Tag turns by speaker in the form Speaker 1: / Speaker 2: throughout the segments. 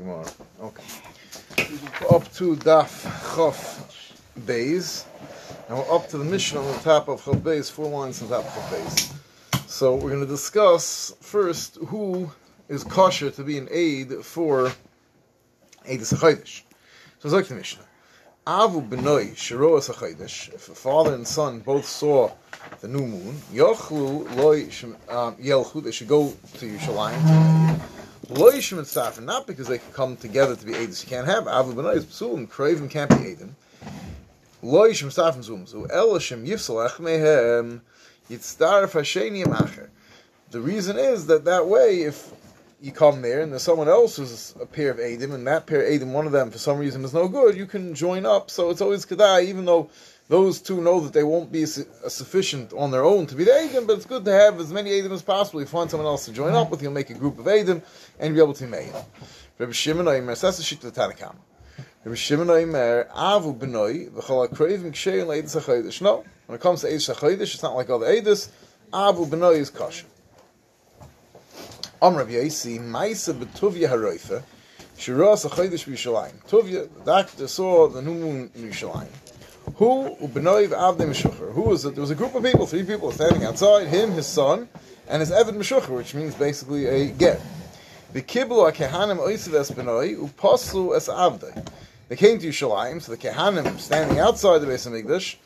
Speaker 1: Okay. Up to Daf Chof Beis. And we're up to the mission on the top of Chof Beis, four lines on top of Chof Beis. So we're going to discuss first who is kosher to be an aid for Eid Sachodesh. So it's like the Mishnah. Avu benoi shiro sachodesh. If a father and son both saw the new moon, yochlu loy um, yelchu. They should go to Yerushalayim. Loy shemitzafin, not because they can come together to be edus. You can't have avu benoi is psulim. Craven can't be edim. Loy shemitzafin zumzu. El shem yifsalach mehem yitzdarf hasheni acher. The reason is that that way, if you come there and there's someone else who's a pair of Adim, and that pair of Adim, one of them for some reason is no good, you can join up. So it's always Kedai, even though those two know that they won't be uh, sufficient on their own to be the but it's good to have as many Adim as possible. You find someone else to join up with, you'll make a group of Adim, and you'll be able to make it. Rabbi Shimon. Rabbi Shimon Avu Benoi, HaChodesh. No, when it comes to Edis HaChodesh, it's not like other Edis. Avu Benoi is kosher. Om Rav Yosi, Maisa Betuvia Haroifa, Shiras Achodesh B'Yishalayim. Tuvia, the doctor saw the new moon in Yerushalayim. Who? Who was it? There was a group of people, three people standing outside. Him, his son, and his Evid Meshucher, which means basically a get. The Kiblu Kehanim Oisiv Es Benoi Upasu Es Avdei. They came to Yerushalayim, so the Kehanim standing outside the Beis Hamikdash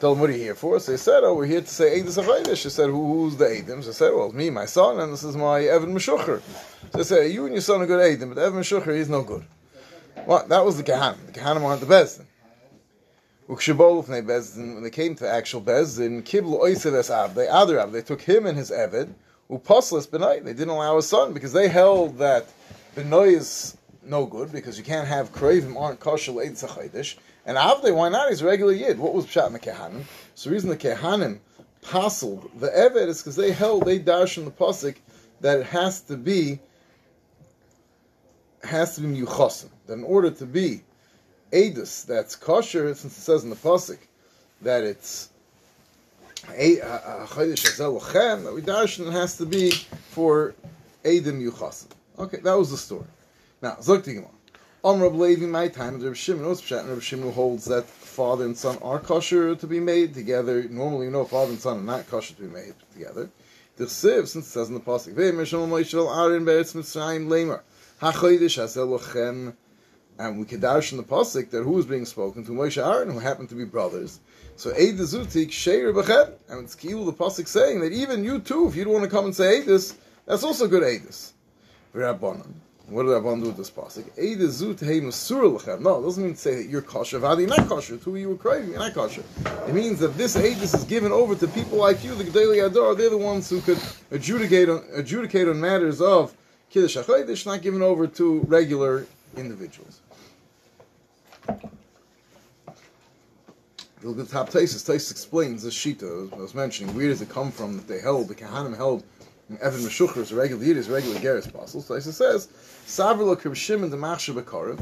Speaker 1: Tell them what are you here for? So they said, "Oh, we're here to say Eidus Avaydish." They said, Who, "Who's the Eidim?" So they said, "Well, it's me, my son, and this is my Evan Meshucher." So they said, "You and your son are good Eidim, but Evan Meshucher he's no good." Well, that was the Kahanim. The Kahanim aren't the Bezdin. When they came to actual Bezdin, Kiblu Oisev Es Av, they other Av, they took him and his Eved, Upaslis Benai. They didn't allow his son because they held that Benoi is no good because you can't have Kravim aren't kosher Achaydish. And Avdei, why not? He's a regular Yid. What was Pshat in the Kehanim? So the reason the Kehanim passled the Evet is because they held, they dash in the Pasik that it has to be has to be Yuchasim. That in order to be Adus, that's kosher, since it says in the Pasik that it's that we it has to be for Adim Yuchasim. Okay, that was the story. Now, Zok Tigimah. On Rab Levi, my time, Rab Shimon? Rab Shimon holds that father and son are kosher to be made together. Normally, you know, father and son are not kosher to be made together. The Siv, since it says in the Pasuk, Ve'emeshal Moshe Aaron Beretz Mitzrayim Lemer, HaChodesh Hazel Lochem, and we dash in the pasuk that who is being spoken to Moshe Aaron, who happen to be brothers. So Eid Zutik Sheir Bechem, and it's Kiel the pasuk saying that even you too, if you don't want to come and say Eidus, that's also good Eidus. Rabbanon. What did Rabban do with this pasuk? No, it doesn't mean to say that you're kosher. Vadi not kosher. Who you were craving, you're not kosher. It means that this aegis is given over to people like you, the Gedali Ador. They're the ones who could adjudicate on, adjudicate on matters of kiddush hachodesh, not given over to regular individuals. Look at the top Taisus. Taisus explains the shita I was mentioning. Where does it come from that they held the Kahanim held Evan Meshucher is a regular Yid, is a regular Geras Apostle. It says, Savr Krib Shimon the Machshav Bekorev,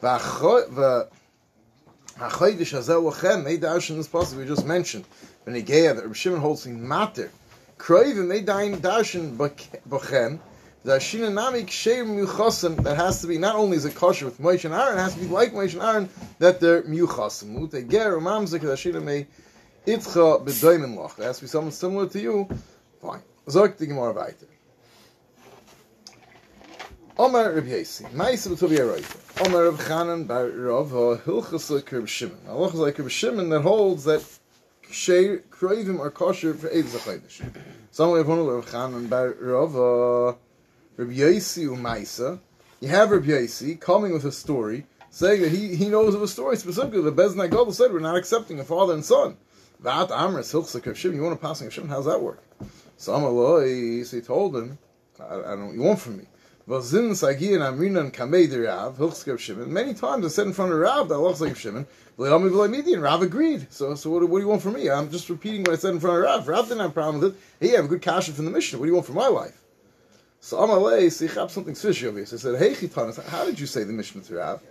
Speaker 1: V'achoydish Hazel Lachem, they dash in this passage we just mentioned, when Negeya, that Shimon holds in Mater, Kroivim, they dain dash in Bochem, the that has to be, not only is it kosher with Moshe and Aaron, it has to be like Moshe and Aaron, that they're Muchasim. Mute Ger, Mamzik, Ashina Mei, Itcha B'doimen Loch. It has to be someone similar to you, fine. Sagt die Gemara weiter. Omer Reb Yesi, Meise b'tuvi Aroifa. Omer Reb Chanan bar Rav Hilchas Kerb Shimon. Halachas like Kerb Shimon that holds that Shei Kroivim are kosher for Eid Zachaydish. Some have one Reb Chanan bar Rav uh, Yesi Umaisa. You have Yesi coming with a story saying that he, he knows of a story specifically. The Bezdin Gadol said we're not accepting a father and son. That Amris Hilchas Kerb Shimon. You want to pass on Shimon? How's that work? So Amaloi, so he told him, I, I don't know what you want from me. Vazin Sagian Amrinan Kamei de Rav, Hilchskev Shimon. Many times I said in front of Rav that Allah like Shimon, V'layami V'laymidi, and Rav agreed. So, so what, what, do you want from me? I'm just repeating what I said in front of Rav. Rav didn't have a problem with it. Hey, I have a good cash from the mission. What do you want from my life? So on Amalei, so he something fishy over here. So I said, Hey Chitanis, how did you say the mission to Rav?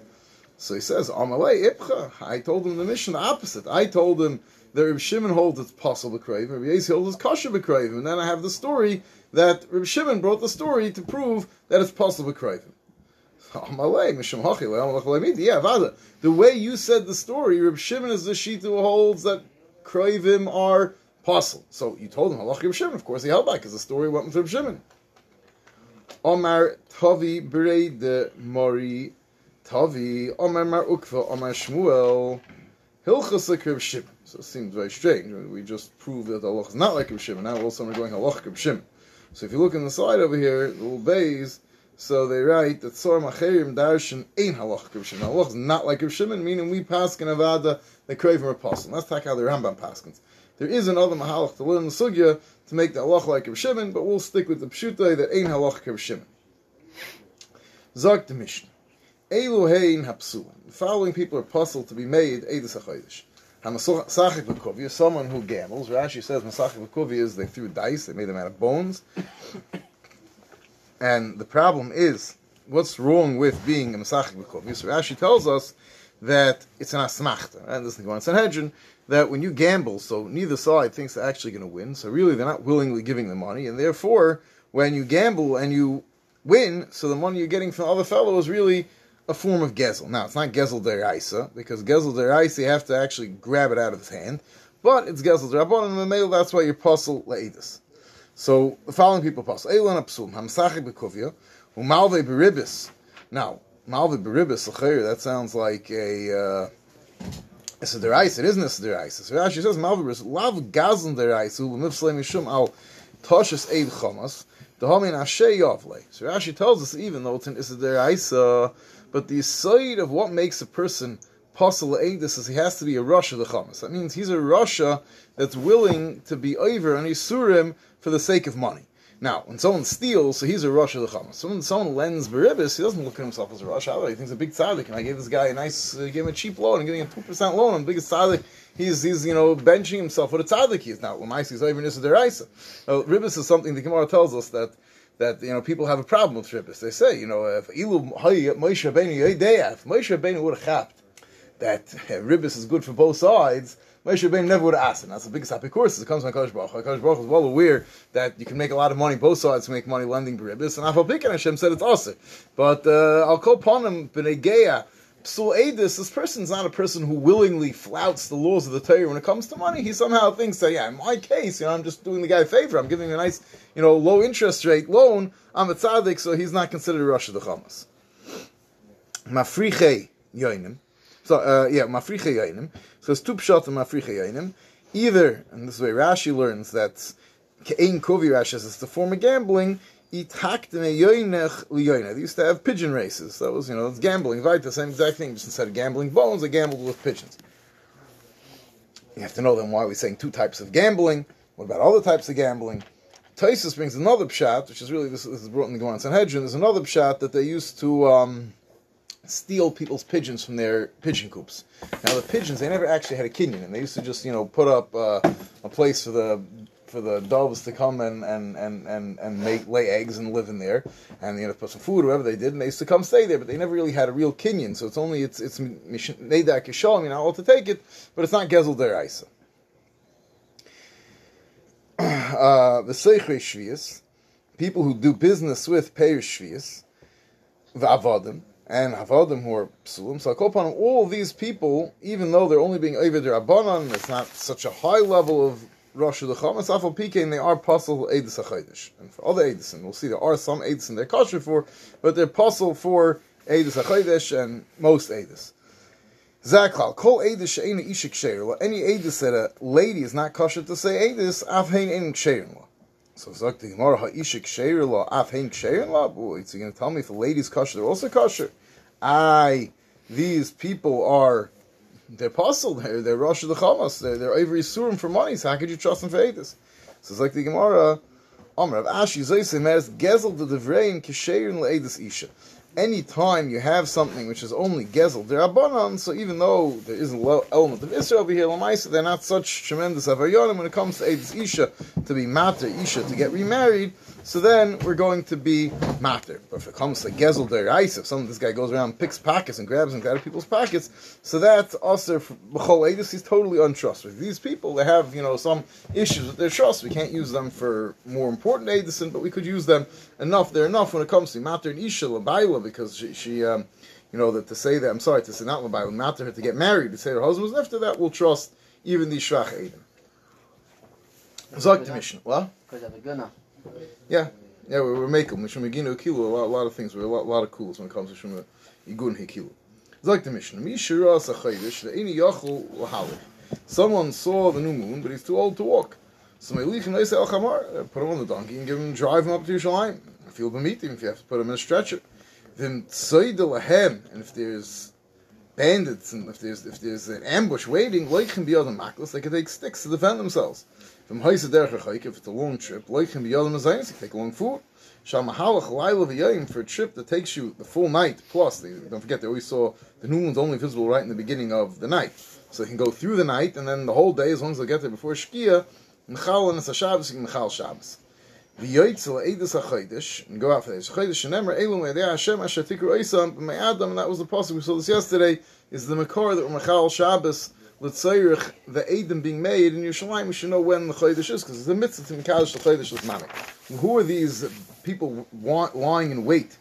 Speaker 1: So he says, on Amalei Ipcha. I told him the mission the opposite. I told him that Reb Shimon holds it's possible b'krayim, Reb Yezi holds it's kosher b'krayim, and then I have the story that Reb Shimon brought the story to prove that it's possible b'krayim. On my way, Mishum Hachi, yeah, Vada. The way you said the story, Reb Shimon is the Shita who holds that Kroivim are possible. So you told him Halach Reb Shimon. Of course, he held back because the story went with Reb Shimon. Omar Tavi Bere de Mori Tavi Omar Mar Ukva Omar Shmuel Hilchas Reb Shimon. So it seems very strange. We just proved that Allah is not like Reb Shimon. Now all of a sudden we're going Halach Reb Shimon. So if you look in the slide over here, the little bays, so they write that Sor Macherim Darshan ain't halach Reb Shimon. Halach is not like Reb Shimon, meaning we pass in Avada the Kraven Apostle. That's like how the Rambam paskins. There is another mahalach to learn the sugya to make the halach like Reb Shimon, but we'll stick with the pshutai that ain't halach Reb Shimon. Zog the Mishnah. Elohein hapsulim. The following people are puzzled to be made Eidus HaChodesh. Hamasachik B'Kovia, someone who gambles. Rashi says Masachik B'Kovia is they threw dice, they made them out of bones. And the problem is, what's wrong with being a Masachik B'Kovia? So Rashi tells us that it's an asmachta, and this is going on Sanhedrin, that when you gamble, so neither side thinks they're actually going to win, so really they're not willingly giving the money, and therefore, when you gamble and you win, so the money you're getting from the other fellow is really a form of gezel. Now, it's not gezel deraisa, because gezel deraisa, you have to actually grab it out of his hand, but it's gezel derabon, and the male, that's why you're puzzle le'edis. So, the following people puzzle. Eilan apsum, hamsachik bekuvia, umalve beribis. Now, malve beribis, that sounds like a, uh, it's a deraisa, it isn't a deraisa. So Rashi says, malve beribis, lav gazan deraisa, u'mifslei mishum al toshes eid chomas, the homin ashe yovle. So Rashi tells us, even though it's an deraisa, uh, but the side of what makes a person possible this is he has to be a Russia the Chamas. That means he's a Russia that's willing to be over on Isurim for the sake of money. Now, when someone steals, so he's a Russia the Chamas. when someone lends Beribis, he doesn't look at himself as a Russia. He thinks a big tzaddik, and I gave this guy a nice, uh, gave him a cheap loan, and getting a two percent loan, and the biggest tzaddik, he's he's you know benching himself what a tzaddik he is. Now, Lamaisi is over Nisa Deraisa. Ribis is something the Gemara tells us that that you know people have a problem with Shabbos. They say, you know, if Ilu Moshe Rabbeinu would have chapped that uh, Ribbis is good for both sides, Moshe Rabbeinu never would have asked. And that's the biggest happy course. It comes from Hakadosh Baruch. Hakadosh Baruch is well aware that you can make a lot of money. Both sides make money lending Ribbis, and Afal Pikin Hashem said it's also. But uh, I'll call upon him B'negeya. Psul Edis, this person's not a person who willingly flouts the laws of the Torah when it comes to money. He somehow thinks that, yeah, in my case, you know, I'm just doing the guy a favor. I'm giving him a nice, you know, low interest rate loan. I'm a tzaddik, so he's not considered a Rosh of the Chamas. Mafriche Yoinim. So, uh, yeah, Mafriche. So it's two pshat and Mafriche Yoinim. Either, and this is way Rashi learns that Ke'en Kovi Rashi it's the form of gambling, they used to have pigeon races. That was, you know, it's gambling, right? The same exact thing. Just instead of gambling bones, they gambled with pigeons. You have to know then why we're saying two types of gambling. What about other types of gambling? Taisus brings another pshat, which is really this, this is brought in the Gemara Sanhedrin. There's another pshat that they used to um, steal people's pigeons from their pigeon coops. Now the pigeons, they never actually had a kinyan, and they used to just you know put up uh, a place for the for the doves to come and and and and, and make lay eggs and live in there, and you know put some food, whatever they did, and they used to come stay there, but they never really had a real kinyan. So it's only it's it's nedak. I mean, I'll to take it, but it's not gezel deraisa. Uh, the seichre shvius, people who do business with pay shvius, the avodim and Havadim who are psulim. So upon all these people, even though they're only being Ovid Rabbanon, it's not such a high level of Rosh Hashanah, Afal Pikein, they are puzzle Eidus HaChadosh. And for other Eidus, and we'll see there are some Eidus they're kosher for, but they're puzzle for Eidus HaChadosh and most Eidus. Zaklal, kol Eidus she'ena ishik sheir. Any Eidus that a lady is not kosher to say Eidus, afhein ein ksheir so Zok the Gemara ha'ishik sheir la afhein ksheir la. Boy, going to tell me if the lady's kosher, they're also kosher. I, these people are they're puzzled. They're, they're Rosh the Chamas. They're, they're Yisurim for money. So how could you trust them for Edis? So like the Gemara, Amr of Ashi Zoysim has Gezel the Devrein Kisherin Le'edis Isha. Any time you have something which is only Gezel Derabanan, so even though there isn't a element of Israel over here, Lamaisa, they're not such tremendous Avayonim when it comes to Edis Isha, to be Mater Isha, to get remarried, so then we're going to be matter. But if it comes to gezel ice, if some this guy goes around and picks pockets and grabs and out of people's pockets, so that's also b'chol edus. He's totally untrustworthy. These people they have you know some issues with their trust. We can't use them for more important edison, but we could use them enough. They're enough when it comes to matter and isha labayla because she, she um, you know that to say that I'm sorry to say not labayla matter her to get married to say her husband was after that we'll trust even these shvach edim. Zok the Mishnah. What?
Speaker 2: Because of a gunna.
Speaker 1: Yeah, yeah, we were making Mishum Meginu Kilu, a lot, a lot of things, we a lot, a lot of cools when it comes to Shum Igun Hikilu. It's like the Mishnah. Mishura Sachaydish, the Ini Yachul Lahalik. Someone saw the new moon, but he's too old to walk. So Melich and say El Chamar, put him on the donkey and give him, drive him up to Yerushalayim. If you'll meet him, if you have to put him in a stretcher. Then Tzayd Lahem, and if there's bandits and if there's if there's an ambush waiting, like can be other maklas, they can take sticks to defend themselves. From Haisa Derech if it's a long trip, be other mazayis, you take long food. Shamahalach Laila V'yayim for a trip that takes you the full night plus. They, don't forget they always saw the new moon's only visible right in the beginning of the night, so they can go through the night and then the whole day as long as they get there before Shkia. Mechal and a Shabbos, you can Mechal Shabbos. V'yoytzel Eidus HaChodesh, and go out for this. Chodesh Shenemer Elum Le'edei Hashem Asher Tikru Eisam Adam, and that was the passage we saw this yesterday, is the Makor that Mechal Shabbos L'tzayrich, the Edom being made in Yerushalayim, we should know when the Chodesh is, because it's a mitzvah to Mekadosh the Chodesh Manik. Who are these people want, lying in wait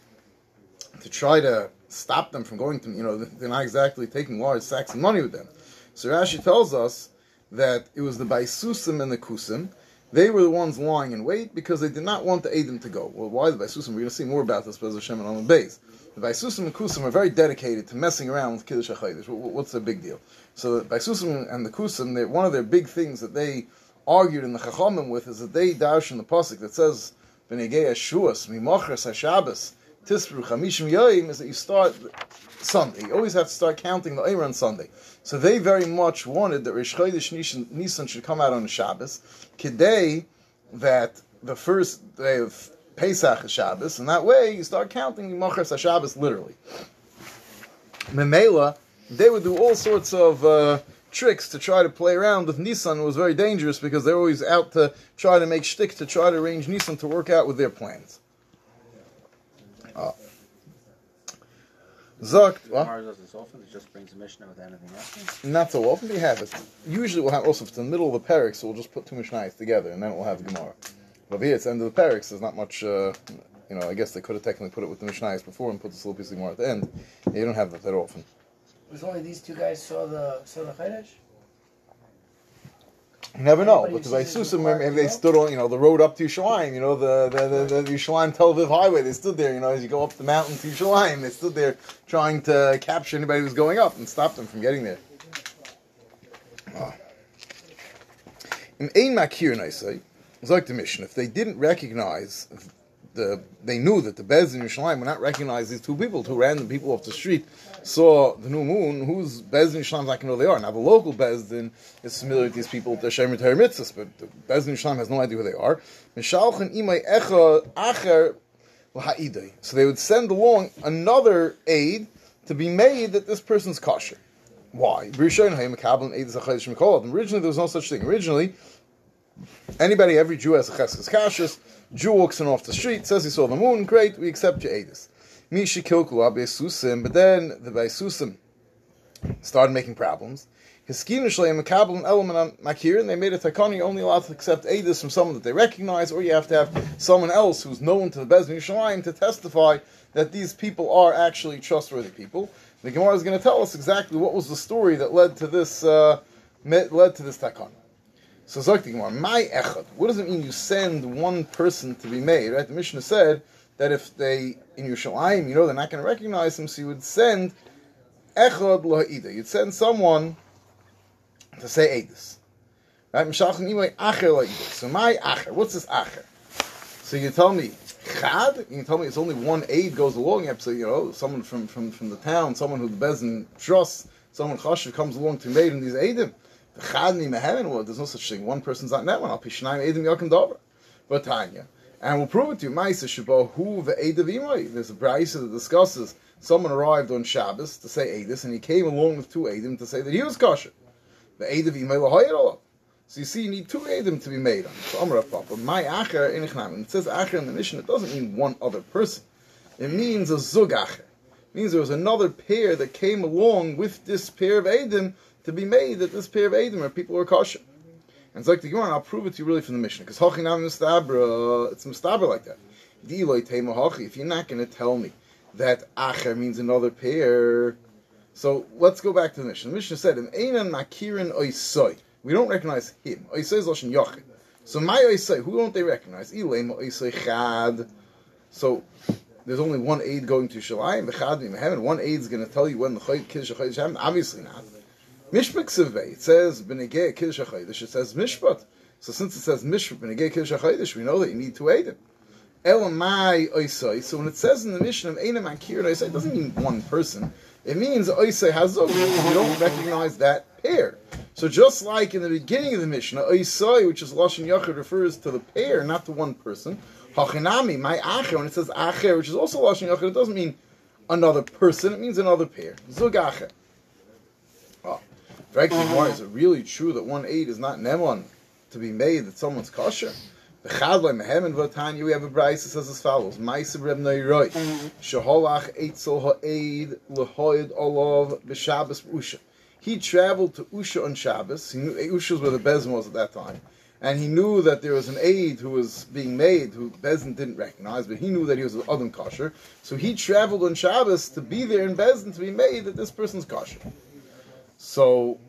Speaker 1: to try to stop them from going to, you know, they're not exactly taking large sacks of money with them. So Rashi tells us that it was the Baisusim and the Kusim, they were the ones lying in wait because they did not want the Edom to go. Well, why the Baisusim? We're going to see more about this, Bez Hashem and on the base. The Baisusim and Kusim are very dedicated to messing around with Kiddush HaChayish. What's the big deal? So the Baisusim and the Kusim, one of their big things that they argued in the Chachamim with is that they dash in the pasuk that says Benegei Shuas Mimochres Hashabbos Tisru Chamishim Yoyim is that you start Sunday. You always have to start counting the Omer on Sunday. So they very much wanted that Rish Chodesh Nisan should come out on Shabbos. Today, that the first day of Pesach is Shabbos, and that way you start counting Mimochres Hashabbos literally. Memela, they would do all sorts of uh, tricks to try to play around with Nissan. It was very dangerous because they're always out to try to make shtick to try to arrange Nissan to work out with their plans. Zok,
Speaker 2: does often. It just brings a Mishnah with anything else.
Speaker 1: Not so often. We have it. Usually, we'll have also if it's in the middle of the parak, so we'll just put two Mishnahs together, and then we'll have the Gemara. But here, it's the end of the parak, so there's not much. Uh, you know, I guess they could have technically put it with the Mishnahs before and put this little piece of Gemara at the end. You don't have that that often.
Speaker 3: Was only these two guys saw the saw the Chodesh?
Speaker 1: You never know. But the Vaisusim, maybe they stood on, you know, the road up to Yerushalayim, you know, the the the, the Yerushalayim Tel Aviv highway. They stood there, you know, as you go up the mountain to Yerushalayim. They stood there trying to capture anybody who was going up and stop them from getting there. Ah. In Ein Makir, I say, like the mission. If they didn't recognize the, they knew that the Bez in Yerushalayim would not recognize these two people, two random people off the street saw the new moon. Whose Bez in Yerushalayim going to know they are. Now the local bez Bezdin is familiar with these people, the Shemer Torah mitzvahs, but the Bez in Yerushalayim has no idea who they are. So they would send along another aid to be made that this person's kosher. Why? Originally, there was no such thing. Originally, anybody, every Jew has a cheskes kashrus. Jew walks in off the street, says he saw the moon. Great, we accept your edus. Mishi kilku abesusim, but then the besusim started making problems. Makabel an element on makir, and they made a takani only allowed to accept edus from someone that they recognize, or you have to have someone else who's known to the Bezdin Yishalayim to testify that these people are actually trustworthy people. The Gemara is going to tell us exactly what was the story that led to this uh, led to this takani. So Gemara, my echad. What does it mean? You send one person to be made, right? The Mishnah said that if they in Yerushalayim, you know, they're not going to recognize him, so you would send echad lahida. You'd send someone to say edus. Right? Mishalchem imay acher lahida. So my acher. What's this acher? So you tell me chad. You tell me it's only one aid goes along. To you know, someone from from from the town, someone who the bezin trusts, someone chashiv comes along to made in these aidim. Well, there's no such thing. One person's not in that one. But Tanya. And we'll prove it to you. There's a brayso that discusses someone arrived on Shabbos to say edus, and he came along with two edim to say that he was kosher. The So you see, you need two Eidim to be made on. So my Acher in it says Acher in the mission, it doesn't mean one other person. It means a Zug Acher. It means there was another pair that came along with this pair of Eidim to be made that this pair of Eidim are people who are kosher. And it's like the Gemara, I'll prove it to you really from the mission. Because Hachinam Mustabra, it's Mustabra like that. If you're not going to tell me that Acher means another pair, so let's go back to the mission. The mission said, Einan Makirin Oisoi. We don't recognize him. Oisoi is Lashon Yochid. So my Oisoi, who don't they recognize? Ilema Oisoi Chad. So there's only one aid going to Shalayim, V'chad Mehem, one aid is going to tell you when the Kiddush HaChodesh happened. Obviously not. Mishpat Ksivvei, it says B'negei Kiddush HaChodesh, it says Mishpat. So since it says Mishpat B'negei Kiddush HaChodesh, we know that you need to aid him. Elamai Oisai. So when it says in the mission of Einam Akir Oisai, it doesn't mean one person. It means Oisai Hazog. You don't recognize that pair. So just like in the beginning of the mission, Oisai, which is Lashon Yachid, refers to the pair, not to one person. Hachinami, my Acher, when it says Acher, which is also Lashon Yachid, it doesn't mean another person, it means another pair. Zug Acher. Frankly, why mm-hmm. is it really true that one aid is not Nemon to be made that someone's kosher? The Chadlai Mehem and Vatanya, we have a brayse that says as follows: Ma'aseh Reb Neiroi, mm-hmm. Sheholach Eitzel Ha'aid Lehoid Olav B'Shabbos Usha. He traveled to Usha on Shabbos. He knew eh, Usha was where the Bezin was at that time, and he knew that there was an aid who was being made who Bezin didn't recognize, but he knew that he was an Adam kosher. So he traveled on Shabbos to be there in Bezin to be made that this person's kosher. So,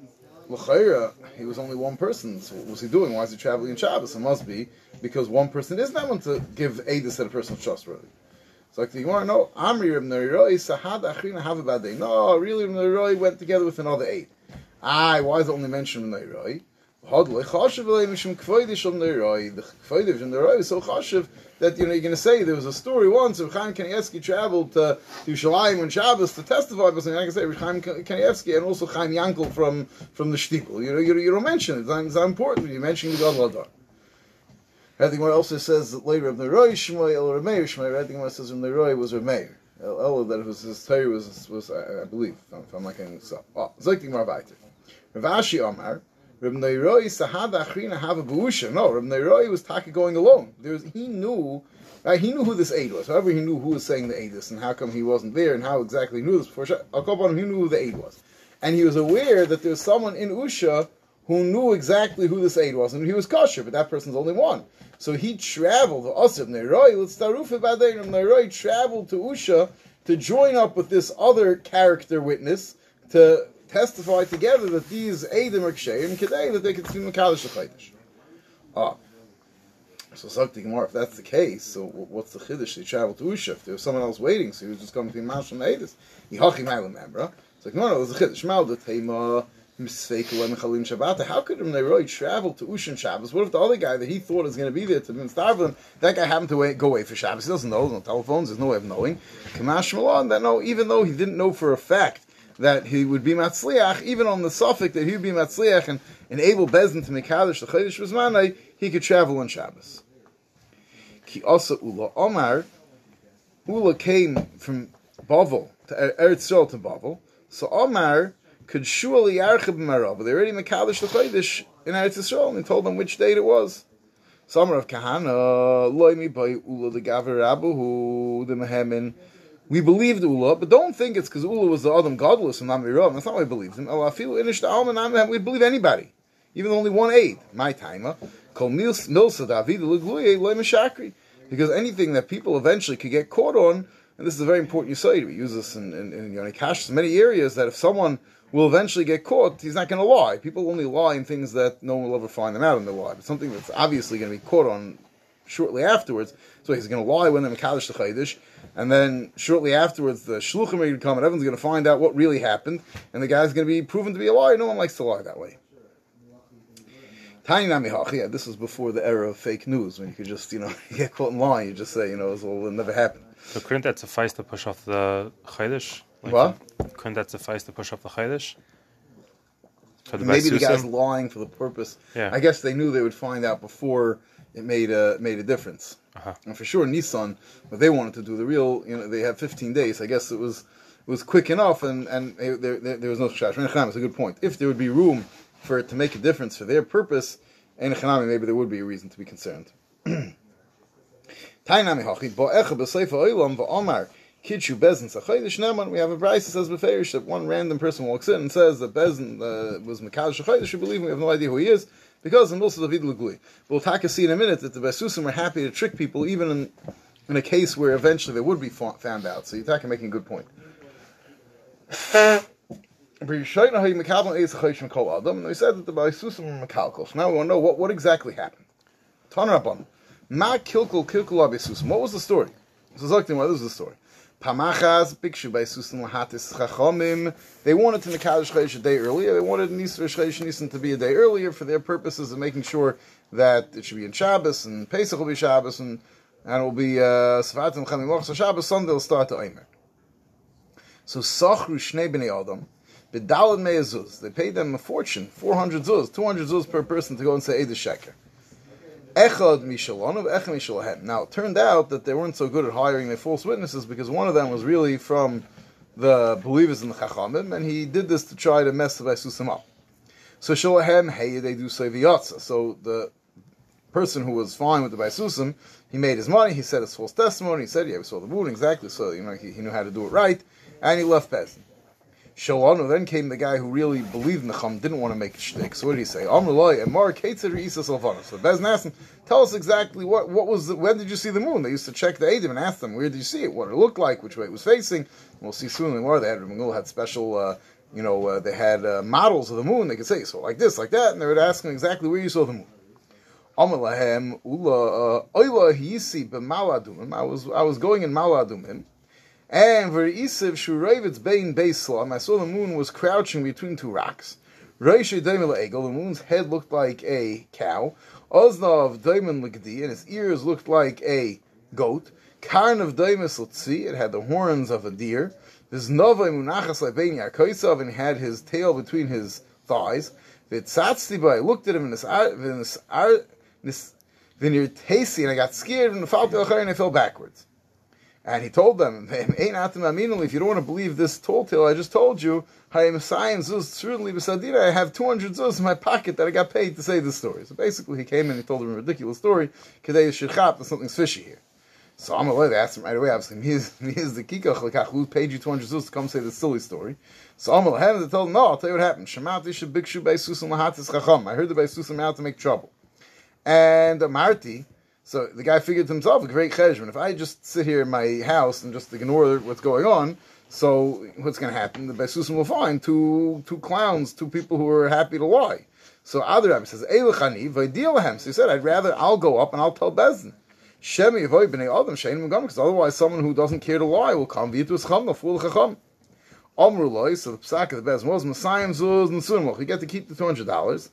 Speaker 1: L'chaira, he was only one person. So what was he doing? Why is he traveling in Shabbos? It must be because one person is not one to give aid to a person trustworthy. It's like the to know, Amri Reb Neiroi, Sahad Achrina have a bad day. No, really, Reb Neiroi went together with another eight. Ah, why is it only mentioned Reb Neiroi? The Kvoidiv and the is so chashiv that you know you're going to say there was a story once of Chaim Kanievsky traveled to to Shalayim on Shabbos to testify, but I can say Chaim Kanievsky and also Chaim Yankel from from the Shtickle. You know, you, you don't mention it. It's not important. You mention the God Ladar. I think what also says that later of the Roy Shmuel. I think what says Roy was Meir. El that it was his Torah was was I, I believe if I'm not getting this up. Oh, ah, Zaytik Marvaiter. Rav Ashi Omar. Reb Neiroi Sahada Achrina have a Buusha. No, Reb Neiroi was Taka going alone. There's, he knew right, he knew who this aid was. However, he knew who was saying the aid is and how come he wasn't there and how exactly he knew this before. Him, he knew who the aid was. And he was aware that there was someone in Usha who knew exactly who this aid was, and he was kosher, but that person's only one. So he traveled, Osir Neiroi, let's Neiroi traveled to Usha to join up with this other character witness to testify together that these Eidim are Ksheim, Kedei, that they can see Makadish L'chaydish. Ah. So Sakti Gemara, if that's the case, so what's the Chiddush? They traveled to Usha. If there was someone else waiting, so he was just coming to be Mashal Eidis. Yihachi Mailam Membra. It's like, no, no, it was a Chiddush. Mal the Tema, Misfeikel Mechalim Shabbat. How could Neiroi travel to Usha Shabbos? What if the other guy that he thought was going to be there to be him, that guy happened to wait, go away for Shabbos? He doesn't know, there's no telephones, there's no way of knowing. Kamash Malon, that no, even though he didn't know for a fact that he would be matzliach, even on the suffix that he would be matzliach and enable Bezin to make Kaddish the Chodesh Vizmanai, he could travel on Shabbos. Ki also Ula Omar, Ula came from Bavel to er- Eretz Yisrael to Bavel, so Omar could surely yarchib marav. They already mekadosh the chodesh in Eretz Yisrael, and he told them which date it was. Summer of Kahana, loimi by ula the gaver abu the mehemin we believed Ula, but don't think it's because Ula was the Adam godless and Namiram. That's not why we believed him. We believe anybody, even only one aid. My timer. Because anything that people eventually could get caught on, and this is a very important say. we use this in, in, in, in cash, many areas, that if someone will eventually get caught, he's not going to lie. People only lie in things that no one will ever find them out in the lie. But something that's obviously going to be caught on shortly afterwards, so he's going to lie when they're Mekadosh the Chaydish, and then shortly afterwards, the shluchim are going to come, and everyone's going to find out what really happened, and the guy's going to be proven to be a liar. No one likes to lie that way. Tiny yeah, this was before the era of fake news, when you could just, you know, get caught in lying, you just say, you know, it will never happen.
Speaker 4: So couldn't that suffice to push off the Chaydish?
Speaker 1: Like what?
Speaker 4: Couldn't that suffice to push off the Chaydish?
Speaker 1: The Maybe the guy's lying for the purpose.
Speaker 4: Yeah.
Speaker 1: I guess they knew they would find out before it made a made a difference.
Speaker 4: Uh-huh.
Speaker 1: And for sure, Nissan, what they wanted to do, the real, you know, they have 15 days. I guess it was it was quick enough, and and there, there, there was no shash. It's a good point. If there would be room for it to make a difference for their purpose, in Chanami, maybe there would be a reason to be concerned. Tainami hachi bo echa b'seifa oilam v'omar kidshu bezin neman. We have a price that says that one random person walks in and says that bezin uh, was mekadosh sachoydish. We believe him. We have no idea who he is because in Milsa David Lugui. We'll a see in a minute that the Besusim were happy to trick people even in in a case where eventually they would be found out. So Yitaka making a good point. And we said that the Besusim were Mekalkos. Now we want to know what, what exactly happened. Tanrabam. Ma kilkul kilkul. What was the story? So Zaktim, what is the story? Pamachas bikshu besusim lahatis chachomim. They wanted to mekadosh chaysh a day earlier. They wanted Nisra chaysh Nisan to be a day earlier for their purposes of making sure that it should be in Shabbos and Pesach will be Shabbos and and it will be uh, Savatim Chamim Mochsa Shabbos. Sunday will start to Omer. So Sachru Shnei Bnei Adam. B'dalad Me'ezuz. They paid them a fortune, 400 zuz, 200 zuz per person to go and say Eidah Sheker. Echad Mishalonov, Echad Mishalahem. Now, it turned out that they weren't so good at hiring their false witnesses because one of them was really from the believers in the Chachamim, and he did this to try to mess the Vaisusim up. So Shalahem, hey, they do say Viyatza. So the person who was fine with the Vaisusim, he made his money, he said his false testimony, he said, yeah, we saw the moon, exactly, so, you know, he, he knew how to do it right, and he left Bezin. Shalanu then came the guy who really believed in the Chum, didn't want to make a shtick. So what did he say? Amrullah and Mar Ketzer Isa Salvana. So Bezin asked tell us exactly what what was the, when did you see the moon? They used to check the Adim and ask them where did you see it, what it looked like, which way it was facing. We'll see soon more. They had Ramul had special. Uh, you know, uh, they had uh, models of the moon. They could say so like this, like that, and they would ask them exactly where you saw the moon. Amalahem ula uh, oila hisi. I was I was going in maladumim, and v'isiv shurayvitz bein beislam. I saw the moon was crouching between two rocks. Reishi daimel egel. The moon's head looked like a cow. Oznav daimon ligdi, and its ears looked like a goat. Karn of daimis l'tzi. It had the horns of a deer. This nova munachas lebein yarkoisav, and had his tail between his thighs. Vitzatzti by. I looked at him in vineyard tasty, and I got scared and and I fell backwards. And he told them, if you don't want to believe this tall tale I just told you, I am I have 200 zuz in my pocket that I got paid to say this story. So basically, he came and he told them a ridiculous story, because there's something's fishy here. So I'm aware they asked him right away, obviously, the who paid you 200 zuz to come say this silly story. So I'm aware, they told him, no, I'll tell you what happened. Shemati. I heard the by susan out to make trouble. And Marty, so the guy figured to himself, a great cheshbon. If I just sit here in my house and just ignore what's going on, so what's going to happen? The Besusim will find two two clowns, two people who are happy to lie. So Adrab says, Eilachani, Vaidilahem. So he said, I'd rather, I'll go up and I'll tell Bezdin. Shemi avoid b'nei adam shein megam because otherwise someone who doesn't care to lie will come chum, a fool chacham. Omru loy, so the psak of the best was Messiah zuz and sunmoch. You get to keep the two hundred dollars.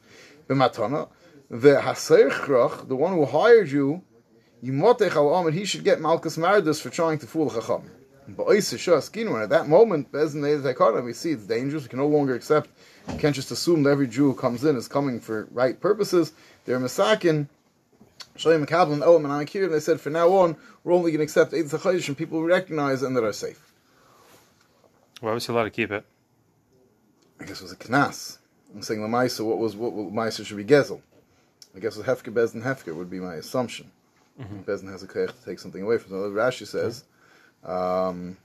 Speaker 1: B'matana the haserchrach, the one who hired you, yimotech al he should get malchus mardus for trying to fool chacham. But at that moment, we see it's dangerous. We can no longer accept. You can't just assume that every Jew who comes in is coming for right purposes. They're masakin. Shalem Kablan, oh, and Akir, they said from now on, we're only going to accept Eid Zachayish and people we recognize and that are safe.
Speaker 4: Why was he allowed to keep it?
Speaker 1: I guess it was a knas. I'm saying the Maisa, what was what, what Maisa should be Gezel. I guess with Hefker, Bezdin, Hefker would be my assumption. Mm-hmm. Bezdin has a koyach to take something away from them. Rashi says. Um,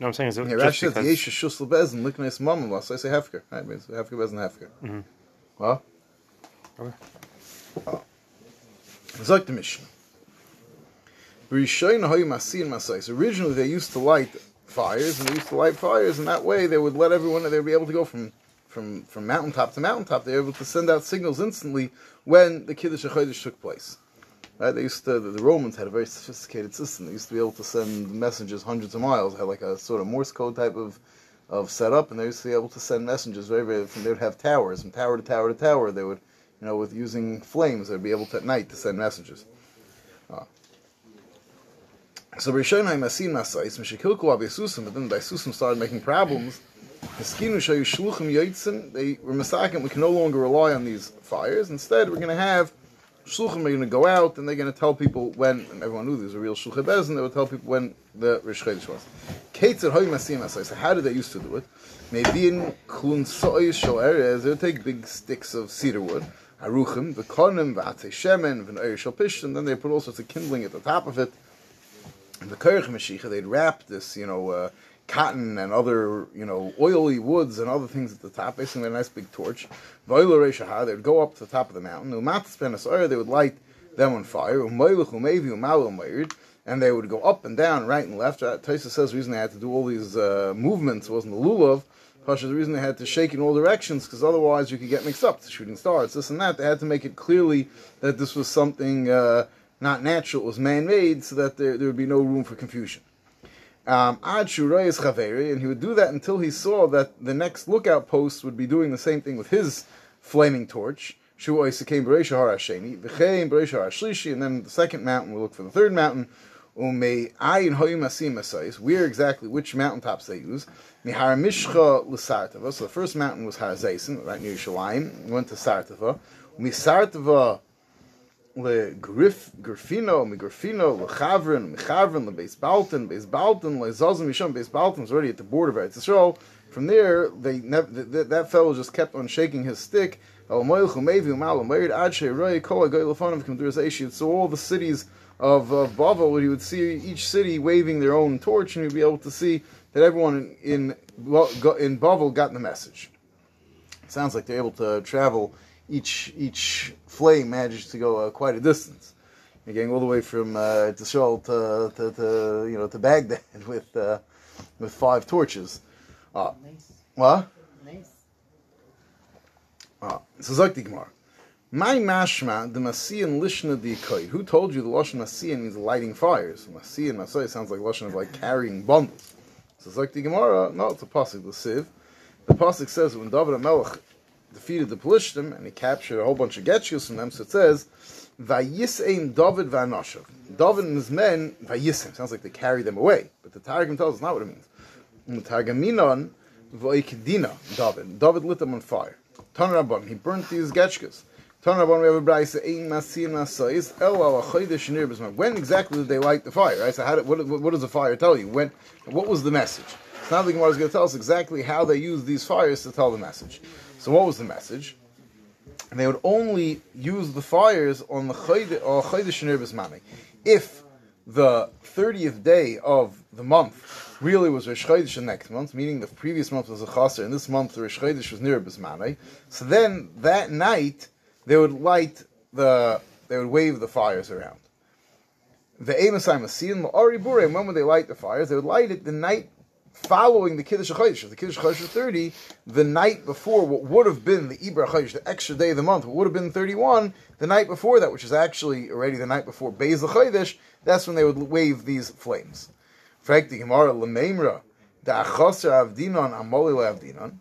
Speaker 4: no, I'm saying is it
Speaker 1: yeah, Rashi says Yesha Shusl Bezdin Liknes Mamam So I say Hefker. Right, means Hefker, Bezdin, Hefker. Mm-hmm. Well. Okay. Oh. Zok the Mishnah. Originally, they used to light fires, and they used to light fires, and that way they would let everyone, they would be able to go from from, from mountaintop to mountaintop, they were able to send out signals instantly when the Kiddush HaChodesh took place. Right? They used to, the, Romans had a very sophisticated system. They used to be able to send messages hundreds of miles, They had like a sort of Morse code type of, of setup, and they used to be able to send messages very, very, they would have towers, from tower to tower to tower, they would, you know, with using flames, they'd be able to at night to send messages. Uh, so Rishonai Masin Masais, Mishikilku Abisusim, but then the Isusim started making problems they were masakim. We can no longer rely on these fires. Instead, we're going to have shluchim are going to go out and they're going to tell people when. And everyone knew these were real shluchim bezin. They would tell people when the Rish Chodesh was. Ketzer hoy masim So how did they used to do it? Maybe in klun sois shel areas, they would take big sticks of cedar wood. Aruchim, V'konim, V'atei Shemen, V'noir Shal Pishtim, then they put all sorts of kindling at the top of it. And the Kerich Mashiach, they'd wrap this, you know, uh, cotton and other, you know, oily woods and other things at the top, basically a nice big torch. They'd go up to the top of the mountain. They would light them on fire. And they would go up and down, right and left. Uh, Taisa says the reason they had to do all these uh, movements wasn't the lulav. Pasha, the reason they had to shake in all directions because otherwise you could get mixed up. The shooting stars, this and that. They had to make it clearly that this was something uh, not natural, it was man-made, so that there, there would be no room for confusion. Um, and he would do that until he saw that the next lookout post would be doing the same thing with his flaming torch. And then the second mountain, we look for the third mountain. Where exactly which mountaintops they use? So the first mountain was Har Zaysin, right near Yerushalayim. We went to Sartava. Grifino le chavrin le beis balton beis balton le zazim misham beis balton is already at the border of Eretz Yisrael. From there, they never, that, that fellow just kept on shaking his stick. So all the cities of uh, Bavel, he would see each city waving their own torch, and he'd be able to see that everyone in in Bavel got the message. It sounds like they're able to travel. Each each flame manages to go uh, quite a distance. You're getting all the way from uh, Tishol to, to, to you know to Baghdad with uh, with five torches. Uh,
Speaker 5: Nice.
Speaker 1: what?
Speaker 5: Nice.
Speaker 1: Ah, so Gemara. My mashma, the Masian lishna di koid. Who told you the Lashon Masian means lighting fires? Masian, Masai sounds like Lashon of like carrying bundles. So die Gemara, no, it's a pasuk, the Siv. The pasuk says when David HaMelech defeated the Pelishtim and he captured a whole bunch of getchus from them, so it says, Vayisein David v'anashav. David and his men, Vayisein, sounds like they carry them away. But the Targum tells us not what it means. And the Targaminon v'oikdina David. David lit them on fire. Tanrabon, he burnt these getchkas. Tanrabon, we have a brayse, ein masin masais, el al achoydish nir b'zman. When exactly did they light the fire? Right? So how did, what, what, does the fire tell you? When, what was the message? Now the Gemara is going to tell us exactly how they used these fires to tell the message. So what was the message? And they would only use the fires on the Chodesh uh, or Chodesh Nir B'zmani. If the 30th day of the month really was Rosh Chodesh the next month, meaning the previous month was a Chaser, and this month the Rosh Chodesh was Nir B'zmani, so then that night they would light the, they would wave the fires around. The Amosai Masin, Ma'ari Bure, when would they light the fires? They would light it the night following the Kiddush HaChodesh. The Kiddush HaChodesh was 30, the night before what would have been the Ibra HaChodesh, the extra day of the month, what would have been 31, the night before that, which is actually already the night before Beis HaChodesh, that's when they would wave these flames. Frank the Gemara, Lemeimra, Da'achaser Avdinon, Amoli Avdinon.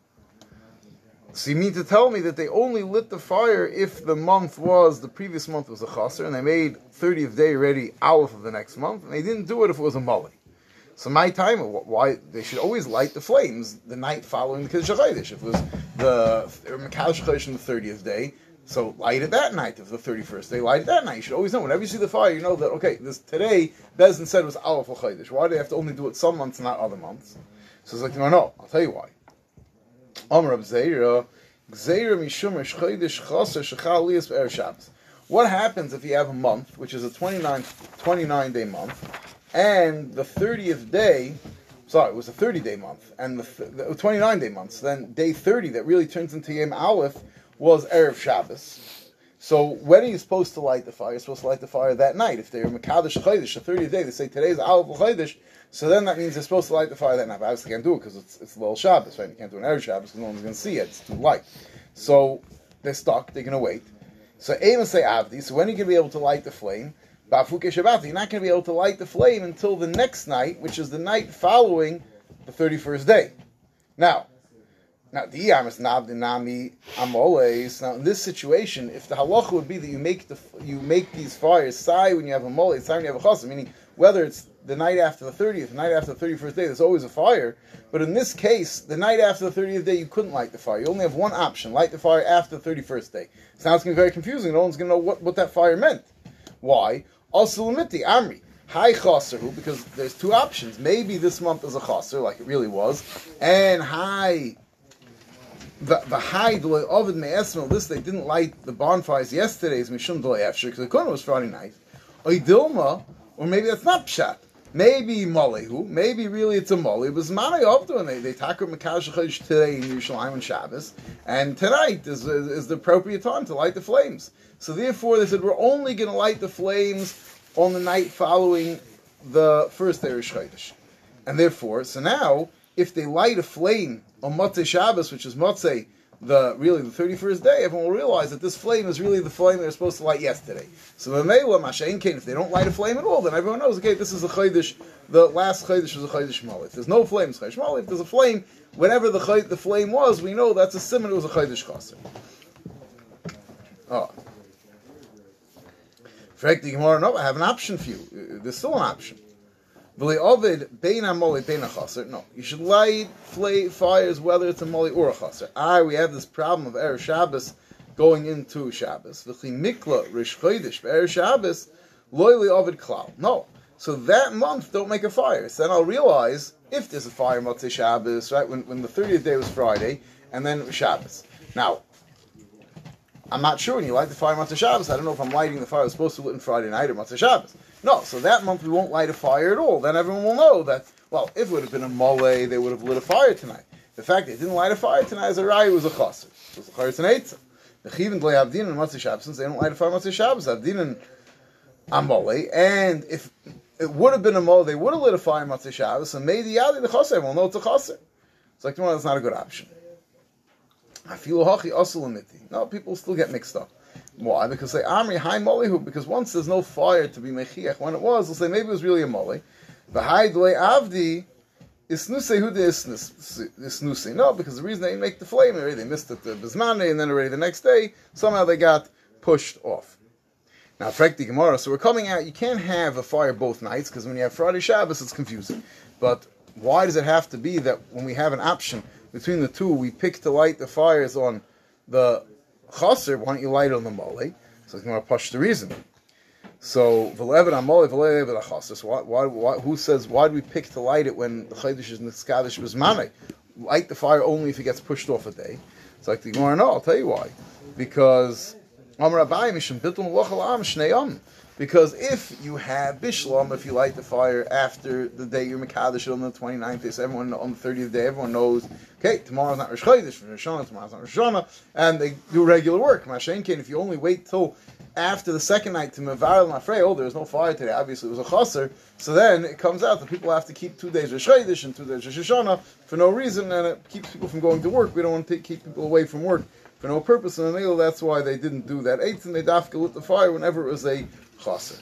Speaker 1: So you mean to tell me that they only lit the fire if the month was, the previous month was a chaser, and they made 30th day ready Aleph of the next month, and they didn't do it if it was a Mali. So my time, why they should always light the flames the night following the Kiddush HaChodesh. If it was the Mekadosh HaChodesh on the 30th day, so light it that night. If the 31st day, light it that night. You should always know, whenever you see the fire, you know that, okay, this today, Bezin said it was Aleph HaChodesh. Why do they have to only do it some months, not other months? So it's like, no, no, I'll tell you why. Amr Chodesh Shabbos. What happens if you have a month, which is a 29, 29 day month, and the 30th day, sorry, it was a 30 day month, and the, th- the 29 day month, so then day 30 that really turns into Yom Aleph was Erev Shabbos. So when are you supposed to light the fire? You're supposed to light the fire that night. If they're Mekadosh Chodesh, the 30th day, they say today's Aleph Chodesh, so then that means they're supposed to light the fire that night. But obviously can't do it because it's, it's Lil Shabbos, right? You can't do an Erev Shabbos because no one's going to see it. It's too light. So they're stuck. They're going to wait. So Amos say Avdi. So when are you going to be able to light the flame? Bafuke Shabbat. You're not going to be able to light the flame until the next night, which is the night following the 31st day. Now, now the Yamas Nabdinami Amoles. Now in this situation, if the halacha would be that you make the you make these fires sai when you have a mole, sai when you have a chasa, meaning whether it's the night after the 30th, the night after the 31st day, there's always a fire. But in this case, the night after the 30th day, you couldn't light the fire. You only have one option, light the fire after the 31st day. So now it's going to be very confusing. No one's going to know what, what that fire meant. Why? Also, limiti, Amri. High chasaru, because there's two options. Maybe this month is a chaser, like it really was, and high the the high delay ovid me'esmel. This they didn't light the bonfires yesterday's mishum delay after because the corner was Friday night. Oidilma, or maybe that's not pshat. Maybe Malehu, maybe really it's a Male. It was Manay Opto, and they, they Makash Chodesh today in Yerushalayim on Shabbos, and tonight is, is, the appropriate time to light the flames. So therefore, they said we're only going to light the flames on the night following the first Eresh Chodesh. And therefore, so now, if they light a flame on Motzei Shabbos, which is Motzei, the really the thirty first day, everyone will realize that this flame is really the flame they're supposed to light yesterday. So Kain, if they don't light a flame at all, then everyone knows okay, this is a Chodesh. The last Chodesh was a Chodesh Mal. If there's no flame, it's Chodesh. If there's a flame, whatever the Chod- the flame was, we know that's a simon. It was a Chodesh Chaser. Oh. Frank the Gemara, no, I have an option for you. Uh, There's still an option. No, you should light flay fires whether it's a moli or a chaser. Ah, we have this problem of erev Shabbos going into Shabbos. Mikla rish chodesh Shabbos loyli ovid klal. No, so that month don't make a fire. So then I'll realize if there's a fire motzei Shabbos, right when when the thirtieth day was Friday and then it was Shabbos. Now I'm not sure when you light the fire Motzei Shabbos. I don't know if I'm lighting the fire I was supposed to lit on Friday night or Motzei Shabbos. No, so that month we won't light a fire at all. Then everyone will know that, well, if it would have been a mole, they would have lit a fire tonight. The fact they didn't light a fire tonight is a raya, it was a chaser. It was a chaser and eitzah. The chivin glei avdin and Motzei Shabbos, since they don't light a fire Motzei Shabbos, avdin and amole, and if it would have been a mole, they would have lit a fire Motzei Shabbos, and made the yadi the chaser, well, no, it's a chaser. It's like, no, that's not a good option. I feel hachi asul. No, people still get mixed up. Why? Because they amri high molihu. Because once there's no fire to be mechiach, when it was, they'll say maybe it was really a moli. High dle avdi is snuse who the snuse. No, because the reason they didn't make the flame, already they missed it the bismane, and then already the next day somehow they got pushed off. Now, Frank the Gemara. So we're coming out. You can't have a fire both nights because when you have Friday Shabbos, it's confusing. But why does it have to be that when we have an option between the two, we pick to light the fires on the chaser? Why don't you light on the mole? So it's going to push the reason. So v'levet amole v'levet achaser. So why, why, why, who says why do we pick to light it when the chaydish is niskadish bismane? Light the fire only if it gets pushed off a day. It's like the Gemara. No, I'll tell you why. Because Amar Abaye Mishum Bitul Lochal Am Shnei. Because if you have Bishlam, if you light the fire after the day you're Makadish on the 29th day, everyone on the 30th day, everyone knows, okay, tomorrow's not Rosh Chodesh, Rosh tomorrow's not Rosh Hashanah, and they do regular work. Mashen Ken, if you only wait till after the second night to Mevar Mafrei, oh, there was no fire today, obviously it was a chaser, so then it comes out that people have to keep two days Rosh Chodesh and two days Rosh Hashanah for no reason, and it keeps people from going to work. We don't want to keep people away from work for no purpose, and that's why they didn't do that. Eighth, and they dafka lit the fire whenever it was a chaser.